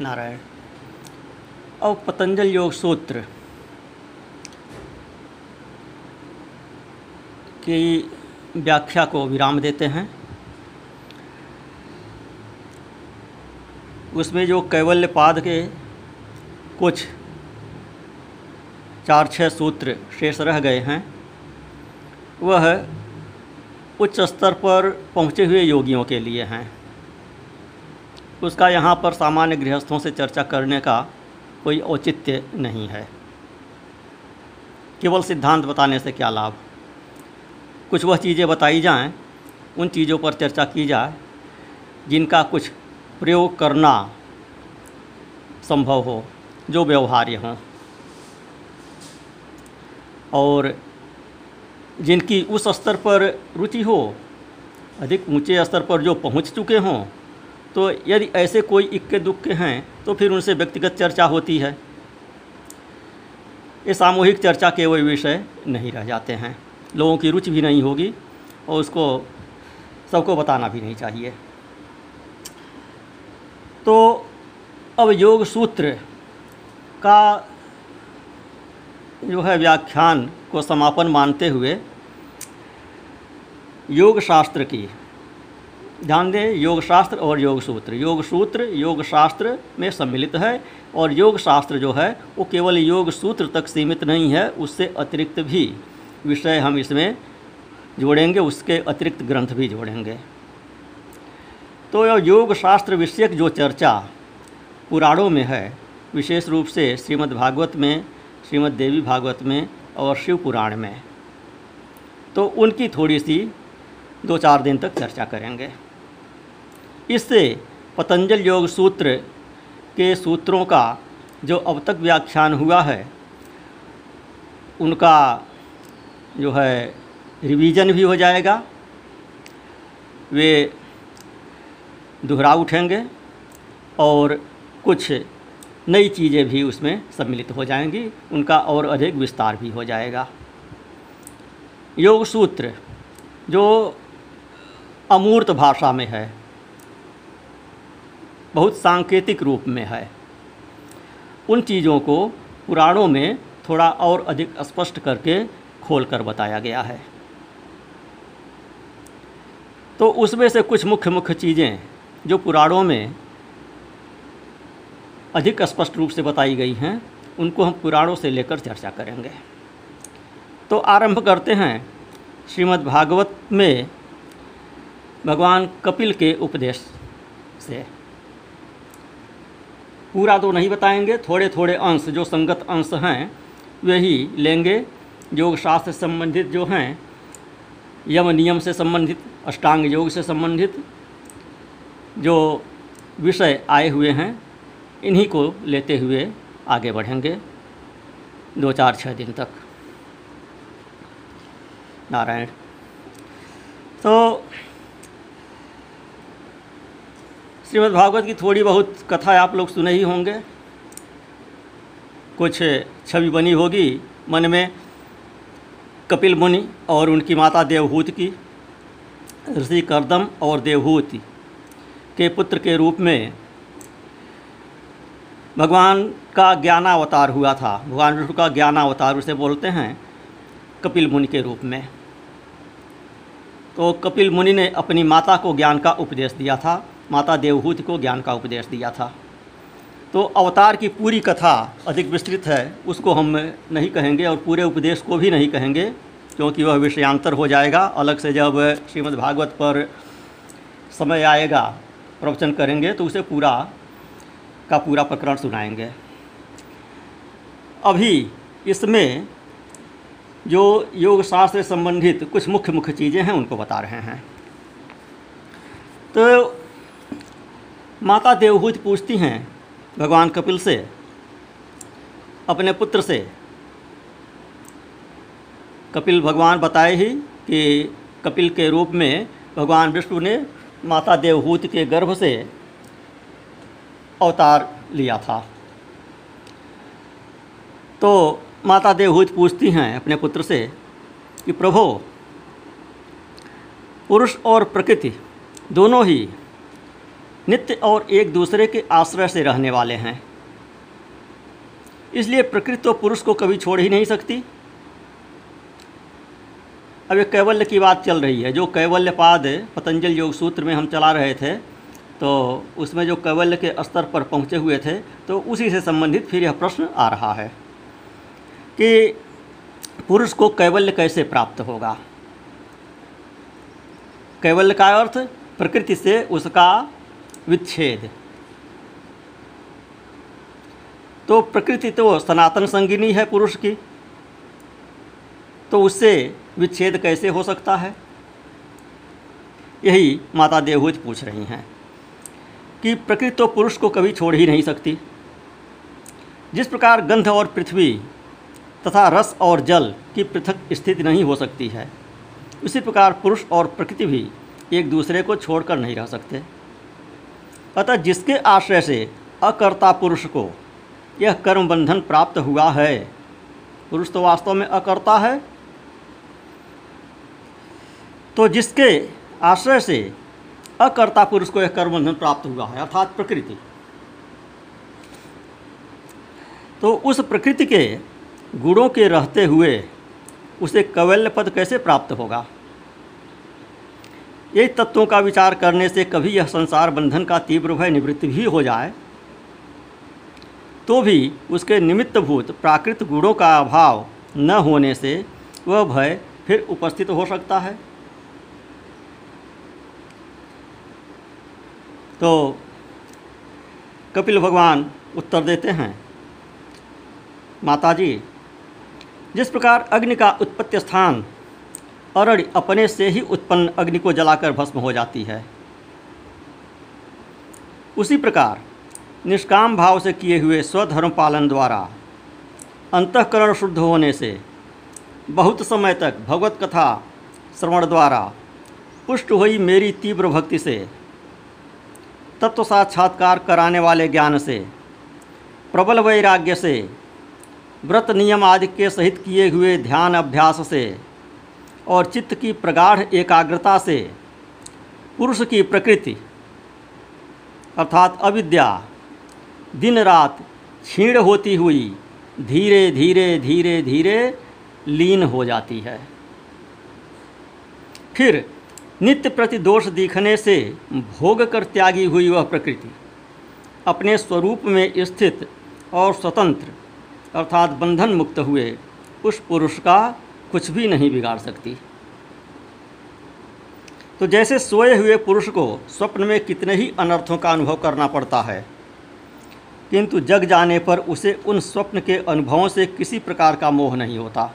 नारायण। अब पतंजल योग सूत्र। की व्याख्या को विराम देते हैं। उसमें जो कैवल्य पाद के कुछ चार छः सूत्र शेष रह गए हैं, वह उच्च स्तर पर पहुँचे हुए योगियों के लिए हैं। उसका यहाँ पर सामान्य गृहस्थों से चर्चा करने का कोई औचित्य नहीं है। केवल सिद्धांत बताने से क्या लाभ? कुछ वह चीज़ें बताई जाएँ, उन चीज़ों पर चर्चा की जाए, जिनका कुछ प्रयोग करना संभव हो, जो व्यवहार्य हों। और जिनकी उस स्तर पर रुचि हो, अधिक ऊँचे स्तर पर जो पहुँच चुके हों तो यदि ऐसे कोई इक्के दुक्के हैं तो फिर उनसे व्यक्तिगत चर्चा होती है। ये सामूहिक चर्चा के वही विषय नहीं रह जाते हैं। लोगों की रुचि भी नहीं होगी और उसको सबको बताना भी नहीं चाहिए। तो अब योग सूत्र का जो है व्याख्यान को समापन मानते हुए योग शास्त्र की ध्यान दें योग शास्त्र और योग सूत्र योग सूत्र योग शास्त्र में सम्मिलित है और योग शास्त्र जो है, वो केवल योग सूत्र तक सीमित नहीं है, उससे अतिरिक्त भी विषय हम इसमें जोड़ेंगे, उसके अतिरिक्त ग्रंथ भी जोड़ेंगे। तो योग शास्त्र विषयक जो चर्चा पुराणों में है, विशेष रूप से श्रीमद् भागवत में, श्रीमद् देवी भागवत में और शिव पुराण में तो उनकी थोड़ी सी दो चार दिन तक चर्चा करेंगे। इससे पतंजल योग सूत्र के सूत्रों का जो अब तक व्याख्यान हुआ है, उनका जो है रिवीजन भी हो जाएगा। वे दोहरा उठेंगे और कुछ नई चीज़ें भी उसमें सम्मिलित हो जाएँगी। उनका और अधिक विस्तार भी हो जाएगा। योग सूत्र जो अमूर्त भाषा में है बहुत सांकेतिक रूप में है। उन चीज़ों को पुराणों में थोड़ा और अधिक स्पष्ट करके खोल कर बताया गया है। तो उसमें से कुछ मुख्य मुख्य चीज़ें जो पुराणों में अधिक स्पष्ट रूप से बताई गई हैं, उनको हम पुराणों से लेकर चर्चा करेंगे। तो आरंभ करते हैं श्रीमद् भागवत में भगवान कपिल के उपदेश से। पूरा तो नहीं बताएँगे थोड़े थोड़े अंश, जो संगत अंश हैं वही लेंगे। योग शास्त्र से संबंधित जो हैं, यम नियम से संबंधित, अष्टांग योग से संबंधित जो विषय आए हुए हैं, इन्हीं को लेते हुए आगे बढ़ेंगे। दो चार छः दिन तक। नारायण। तो श्रीमद् भागवत की थोड़ी बहुत कथा आप लोग सुने ही होंगे। कुछ छवि बनी होगी मन में कपिल मुनि और उनकी माता देवहूत की, ऋषि करदम और देवहूत के पुत्र के रूप में भगवान का ज्ञानावतार हुआ था। भगवान विष्णु का ज्ञानावतार उसे बोलते हैं कपिल मुनि के रूप में। तो कपिल मुनि ने अपनी माता को ज्ञान का उपदेश दिया था। माता देवहूति को ज्ञान का उपदेश दिया था। तो अवतार की पूरी कथा अधिक विस्तृत है, उसको हम नहीं कहेंगे और पूरे उपदेश को भी नहीं कहेंगे, क्योंकि वह विषयांतर हो जाएगा। अलग से जब श्रीमद् भागवत पर समय आएगा, प्रवचन करेंगे तो उसे पूरा का पूरा प्रकरण सुनाएँगे। अभी इसमें जो योग शास्त्र संबंधित कुछ मुख्य मुख्य चीज़ें हैं, उनको बता रहे हैं। तो माता देवहूत पूछती हैं भगवान कपिल से, अपने पुत्र से। कपिल, भगवान बताए ही कि कपिल के रूप में भगवान विष्णु ने माता देवहूत के गर्भ से अवतार लिया था। तो माता देवहूत पूछती हैं अपने पुत्र से कि, प्रभो, पुरुष और प्रकृति दोनों ही नित्य और एक दूसरे के आश्रय से रहने वाले हैं। इसलिए प्रकृति तो पुरुष को कभी छोड़ ही नहीं सकती। अब एक कैवल्य की बात चल रही है। जो कैवल्य पाद पतंजल योग सूत्र में हम चला रहे थे तो उसमें जो कैवल्य के स्तर पर पहुँचे हुए थे तो उसी से संबंधित फिर यह प्रश्न आ रहा है कि पुरुष को कैवल्य कैसे प्राप्त होगा? कैवल्य का अर्थ प्रकृति से उसका विच्छेद। तो प्रकृति तो सनातन संगिनी है पुरुष की। तो उससे विच्छेद कैसे हो सकता है? यही माता देवहूज पूछ रही हैं कि प्रकृति तो पुरुष को कभी छोड़ ही नहीं सकती। जिस प्रकार गंध और पृथ्वी तथा रस और जल की पृथक स्थिति नहीं हो सकती है, उसी प्रकार पुरुष और प्रकृति भी एक दूसरे को छोड़कर नहीं रह सकते। अतः जिसके आश्रय से अकर्ता पुरुष को यह कर्म बंधन प्राप्त हुआ है, पुरुष तो वास्तव में अकर्ता है। तो जिसके आश्रय से अकर्ता पुरुष को यह कर्म बंधन प्राप्त हुआ है, अर्थात प्रकृति। तो उस प्रकृति के गुणों के रहते हुए उसे कवल्य पद कैसे प्राप्त होगा? यही तत्वों का विचार करने से कभी यह संसार बंधन का तीव्र भय निवृत्ति भी हो जाए तो भी उसके निमित्तभूत प्राकृत गुणों का अभाव न होने से वह भय फिर उपस्थित हो सकता है। तो कपिल भगवान उत्तर देते हैं, माताजी, जिस प्रकार अग्नि का उत्पत्ति स्थान अरण्य अपने से ही उत्पन्न अग्नि को जलाकर भस्म हो जाती है। उसी प्रकार, निष्काम भाव से किए हुए स्वधर्म पालन द्वारा अंतकरण शुद्ध होने से बहुत समय तक भगवत कथा श्रवण द्वारा पुष्ट हुई मेरी तीव्र भक्ति से तत्व साक्षात्कार कराने वाले ज्ञान से, प्रबल वैराग्य से, व्रत नियम आदि के सहित किए हुए ध्यान अभ्यास से और चित्त की प्रगाढ़ एकाग्रता से पुरुष की प्रकृति, अर्थात अविद्या दिन रात क्षीण होती हुई धीरे धीरे धीरे धीरे लीन हो जाती है। फिर नित्य प्रति दोष दिखने से भोग कर त्यागी हुई वह प्रकृति, अपने स्वरूप में स्थित और स्वतंत्र, अर्थात बंधन मुक्त हुए उस पुरुष का कुछ भी नहीं बिगाड़ सकती। तो जैसे सोए हुए पुरुष को स्वप्न में कितने ही अनर्थों का अनुभव करना पड़ता है, किंतु जग जाने पर उसे उन स्वप्न के अनुभवों से किसी प्रकार का मोह नहीं होता।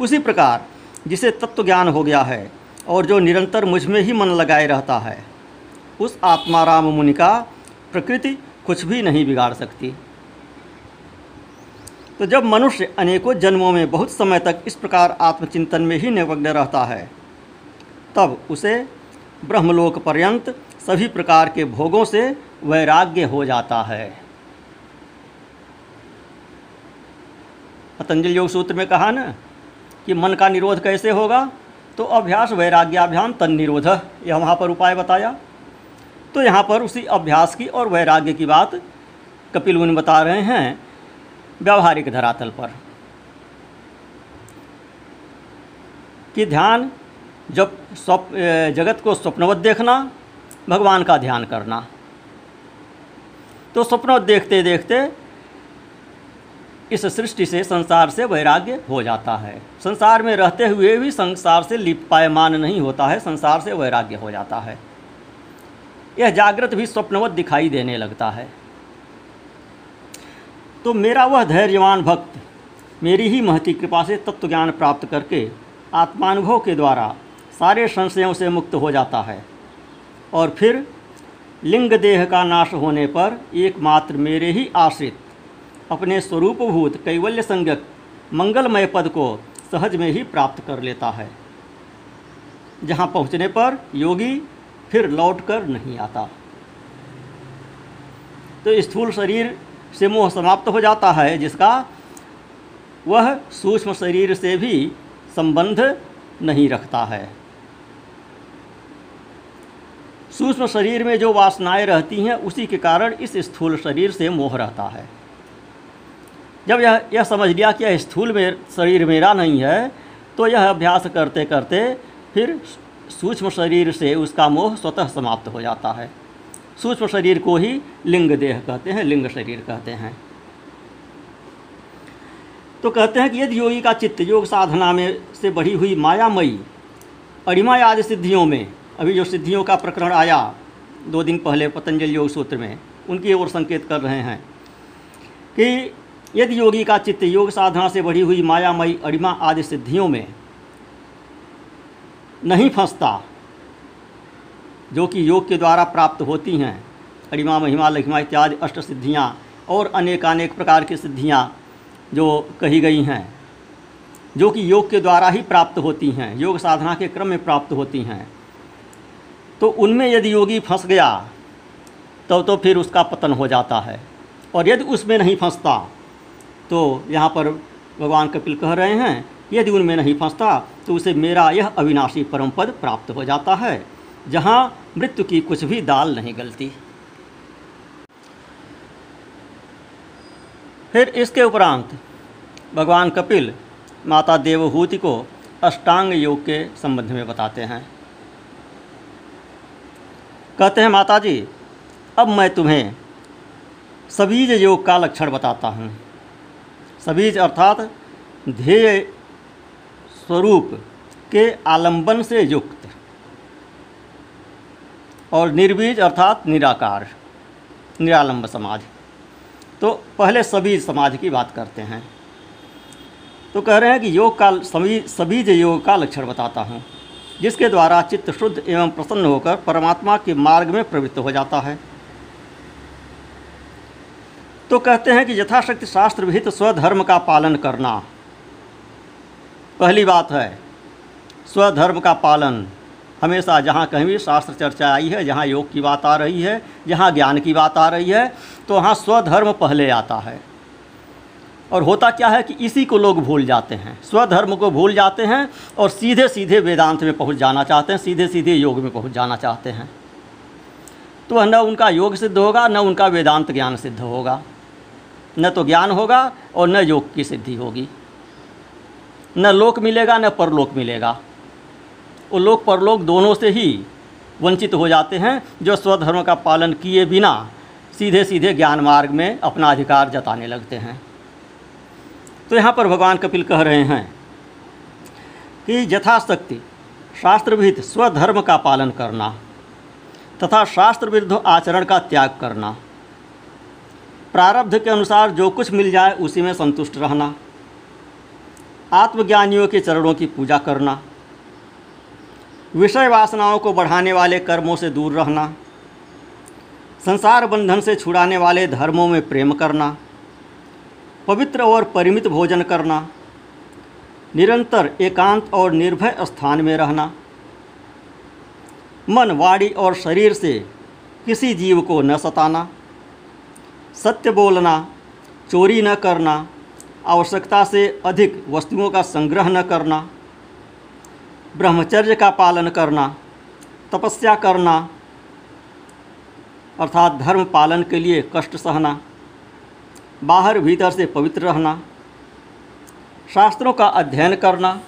उसी प्रकार जिसे तत्व ज्ञान हो गया है और जो निरंतर मुझमें ही मन लगाए रहता है, उस आत्माराम मुनि का प्रकृति कुछ भी नहीं बिगाड़ सकती। तो जब मनुष्य अनेकों जन्मों में बहुत समय तक इस प्रकार आत्मचिंतन में ही निमग्न रहता है, तब उसे ब्रह्मलोक पर्यंत सभी प्रकार के भोगों से वैराग्य हो जाता है। पतंजलि योग सूत्र में कहा ना कि मन का निरोध कैसे होगा? तो अभ्यास वैराग्याभ्याम तन निरोध, यह वहाँ पर उपाय बताया। तो यहाँ पर उसी अभ्यास की और वैराग्य की बात कपिल मुनि बता रहे हैं व्यावहारिक धरातल पर। कि ध्यान जब स्वप जगत को स्वप्नवत देखना, भगवान का ध्यान करना। तो स्वप्नवत देखते देखते इस सृष्टि से, संसार से वैराग्य हो जाता है। संसार में रहते हुए भी संसार से लिपायमान नहीं होता है, संसार से वैराग्य हो जाता है। यह जागृत भी स्वप्नवत दिखाई देने लगता है। तो मेरा वह धैर्यवान भक्त, मेरी ही महती कृपा से तत्व ज्ञान प्राप्त करके आत्मानुभव के द्वारा सारे संशयों से मुक्त हो जाता है। और फिर लिंग देह का नाश होने पर एकमात्र मेरे ही आश्रित, अपने स्वरूपभूत कैवल्य संज्ञक मंगलमय पद को सहज में ही प्राप्त कर लेता है। जहाँ पहुँचने पर योगी फिर लौट कर नहीं आता। तो स्थूल शरीर से मोह समाप्त हो जाता है, जिसका वह सूक्ष्म शरीर से भी संबंध नहीं रखता है। सूक्ष्म शरीर में जो वासनाएँ रहती हैं, उसी के कारण इस स्थूल शरीर से मोह रहता है। जब यह यह समझ लिया कि यह स्थूल में, शरीर मेरा नहीं है तो यह अभ्यास करते करते फिर सूक्ष्म शरीर से उसका मोह स्वतः समाप्त हो जाता है। सूक्ष्म शरीर को ही लिंग देह कहते हैं, लिंग शरीर कहते हैं। तो कहते हैं कि यदि योगी का चित्त योग साधना में से बढ़ी हुई मायामयी अड़िमा आदि सिद्धियों में, अभी जो सिद्धियों का प्रकरण आया दो दिन पहले पतंजलि योग सूत्र में, उनकी ओर संकेत कर रहे हैं कि यदि योगी का चित्त योग साधना से बढ़ी हुई मायामयी अरिमा आदि सिद्धियों में नहीं फंसता जो कि योग के द्वारा प्राप्त होती हैं। अरिमा महिमा लखिमा इत्यादि अष्ट सिद्धियाँ और अनेक अनेक प्रकार की सिद्धियाँ जो कही गई हैं जो कि योग के द्वारा ही प्राप्त होती हैं योग साधना के क्रम में प्राप्त होती हैं। तो उनमें यदि योगी फंस गया तो, तो फिर उसका पतन हो जाता है। और यदि उसमें नहीं फंसता तो यहाँ पर भगवान कपिल कह रहे हैं यदि उनमें नहीं फंसता तो उसे मेरा यह अविनाशी परम पद प्राप्त हो जाता है। जहाँ मृत्यु की कुछ भी दाल नहीं गलती। फिर इसके उपरांत भगवान कपिल माता देवहूति को अष्टांग योग के संबंध में बताते हैं। कहते हैं माता जी अब मैं तुम्हें सबीज योग का लक्षण बताता हूँ। सबीज अर्थात ध्येय स्वरूप के आलंबन से युक्त और निर्बीज अर्थात निराकार, निरालंब समाज। तो पहले सभी समाज की बात करते हैं। तो कह रहे हैं कि योग का सभी सबीज योग का लक्षण बताता हूँ, जिसके द्वारा चित्त शुद्ध एवं प्रसन्न होकर परमात्मा के मार्ग में प्रवृत्त हो जाता है। तो कहते हैं कि यथाशक्ति शास्त्र विहित स्वधर्म का पालन करना। पहली बात है, स्वधर्म का पालन। हमेशा जहाँ कहीं भी शास्त्र चर्चा आई है, जहाँ योग की बात आ रही है, जहाँ ज्ञान की बात आ रही है तो वहाँ स्वधर्म पहले आता है। और होता क्या है कि इसी को लोग भूल जाते हैं। स्वधर्म को भूल जाते हैं और सीधे सीधे वेदांत में पहुँच जाना चाहते हैं सीधे सीधे योग में पहुँच जाना चाहते हैं। तो न उनका योग सिद्ध होगा, न उनका वेदांत ज्ञान सिद्ध होगा। न तो ज्ञान होगा और न योग की सिद्धि होगी। न लोक मिलेगा, न परलोक मिलेगा। वो लोक परलोक दोनों से ही वंचित हो जाते हैं, जो स्वधर्म का पालन किए बिना सीधे सीधे ज्ञान मार्ग में अपना अधिकार जताने लगते हैं। तो यहाँ पर भगवान कपिल कह रहे हैं कि यथाशक्ति शास्त्र विहित स्वधर्म का पालन करना तथा शास्त्र विरुद्ध आचरण का त्याग करना, प्रारब्ध के अनुसार जो कुछ मिल जाए उसी में संतुष्ट रहना, आत्मज्ञानियों के चरणों की पूजा करना विषय वासनाओं को बढ़ाने वाले कर्मों से दूर रहना, संसार बंधन से छुड़ाने वाले धर्मों में प्रेम करना, पवित्र और परिमित भोजन करना, निरंतर एकांत और निर्भय स्थान में रहना। मन, वाणी और शरीर से किसी जीव को न सताना, सत्य बोलना, चोरी न करना, आवश्यकता से अधिक वस्तुओं का संग्रह न करना। ब्रह्मचर्य का पालन करना, तपस्या करना, अर्थात धर्म पालन के लिए कष्ट सहना, बाहर भीतर से पवित्र रहना, शास्त्रों का अध्ययन करना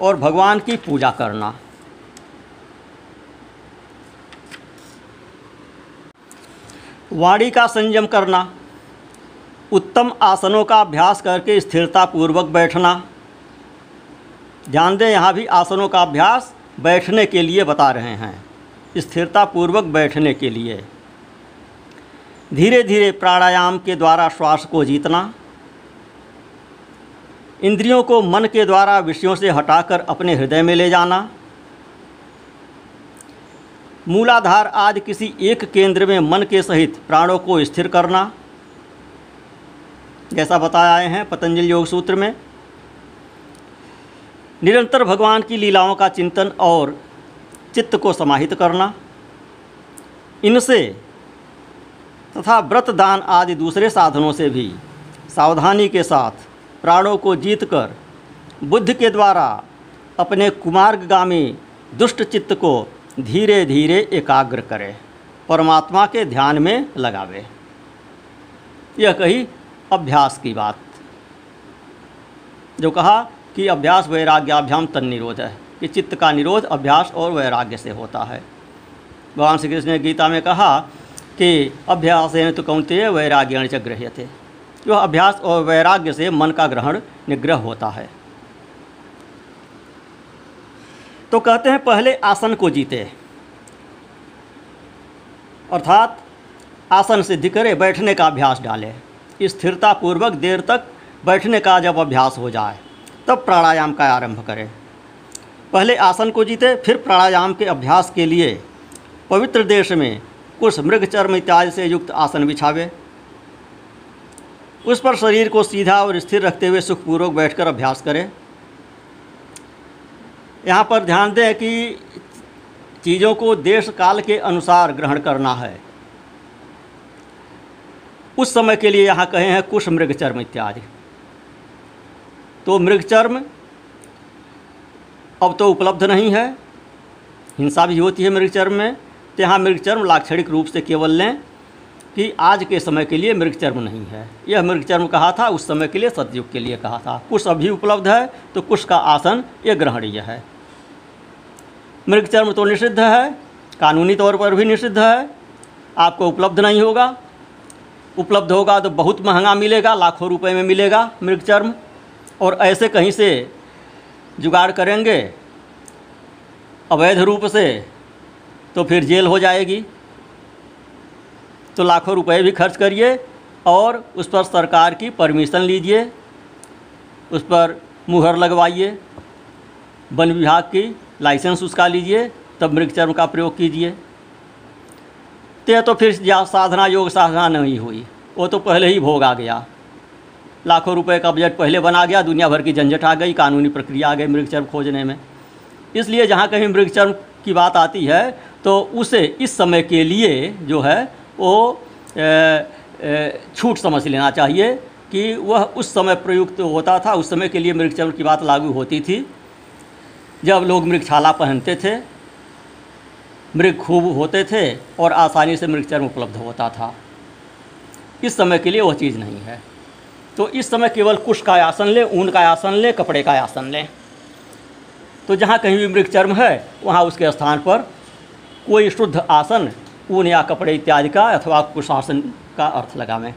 और भगवान की पूजा करना। वाणी का संयम करना, उत्तम आसनों का अभ्यास करके स्थिरता पूर्वक बैठना ध्यान दें, यहाँ भी आसनों का अभ्यास बैठने के लिए बता रहे हैं। स्थिरता पूर्वक बैठने के लिए। धीरे धीरे प्राणायाम के द्वारा श्वास को जीतना, इंद्रियों को मन के द्वारा विषयों से हटाकर अपने हृदय में ले जाना, मूलाधार आदि किसी एक केंद्र में मन के सहित प्राणों को स्थिर करना, जैसा बताया हैं पतंजलि योग सूत्र में। निरंतर भगवान की लीलाओं का चिंतन और चित्त को समाहित करना, इनसे तथा व्रत दान आदि दूसरे साधनों से भी सावधानी के साथ प्राणों को जीतकर बुद्ध के द्वारा अपने कुमार्गामी दुष्ट चित्त को धीरे धीरे एकाग्र करे, परमात्मा के ध्यान में लगावे। यह कही अभ्यास की बात। जो कहा कि अभ्यास वैराग्याभ्याम तन निरोध है, कि चित्त का निरोध अभ्यास और वैराग्य से होता है। भगवान श्री कृष्ण ने गीता में कहा कि अभ्यास तो कौनते वैराग्य च गृह्य थे जो अभ्यास और वैराग्य से मन का ग्रहण निग्रह होता है। तो कहते हैं, पहले आसन को जीते। अर्थात आसन सिद्धि करे, बैठने का अभ्यास डाले। स्थिरता पूर्वक देर तक बैठने का जब अभ्यास हो जाए तब प्राणायाम का आरंभ करें। पहले आसन को जीते, फिर प्राणायाम के अभ्यास के लिए पवित्र देश में कुछ मृग चर्म इत्यादि से युक्त आसन बिछावे। उस पर शरीर को सीधा और स्थिर रखते हुए सुखपूर्वक बैठकर अभ्यास करें। यहाँ पर ध्यान दें कि चीज़ों को देश काल के अनुसार ग्रहण करना है। उस समय के लिए यहाँ कहे हैं कुश मृग चर्म इत्यादि। तो मृग चर्म अब तो उपलब्ध नहीं है। हिंसा भी होती है मृग चर्म में। तो यहाँ मृग चर्म लाक्षणिक रूप से केवल लें कि आज के समय के लिए मृग चर्म नहीं है। यह मृग चर्म कहा था, उस समय के लिए, सतयुग के लिए कहा था। कुश अभी उपलब्ध है तो कुश का आसन ये ग्रहणीय है। मृग चर्म तो निषिद्ध है, कानूनी तौर पर भी निषिद्ध है। आपको उपलब्ध नहीं होगा। उपलब्ध होगा तो बहुत महँगा मिलेगा, लाखों रुपए में मिलेगा मृगचर्म और ऐसे कहीं से जुगाड़ करेंगे, अवैध रूप से तो फिर जेल हो जाएगी। तो लाखों रुपए भी खर्च करिए और उस पर सरकार की परमिशन लीजिए, उस पर मुहर लगवाइए, वन विभाग की लाइसेंस उसका लीजिए, तब मृगचर्म का प्रयोग कीजिए। ते तो फिर साधना योग साधना नहीं हुई, वो तो पहले ही भोग आ गया। लाखों रुपए का बजट पहले बना गया, दुनिया भर की झंझट आ गई, कानूनी प्रक्रिया आ गई मृगचर्म खोजने में। इसलिए जहाँ कहीं मृगचर्म की बात आती है तो उसे इस समय के लिए जो है, वो छूट समझ लेना चाहिए कि वह उस समय प्रयुक्त होता था, उस समय के लिए मृगचर्म की बात लागू होती थी। जब लोग मृगछाला पहनते थे, मृग खूब होते थे और आसानी से मृग चर्म उपलब्ध होता था। इस समय के लिए वह चीज़ नहीं है। तो इस समय केवल कुश का आसन लें, ऊन का आसन लें, कपड़े का आसन लें। तो जहाँ कहीं भी मृग चर्म है, वहाँ उसके स्थान पर कोई शुद्ध आसन, ऊन या कपड़े इत्यादि का अथवा कुशासन का अर्थ लगावें।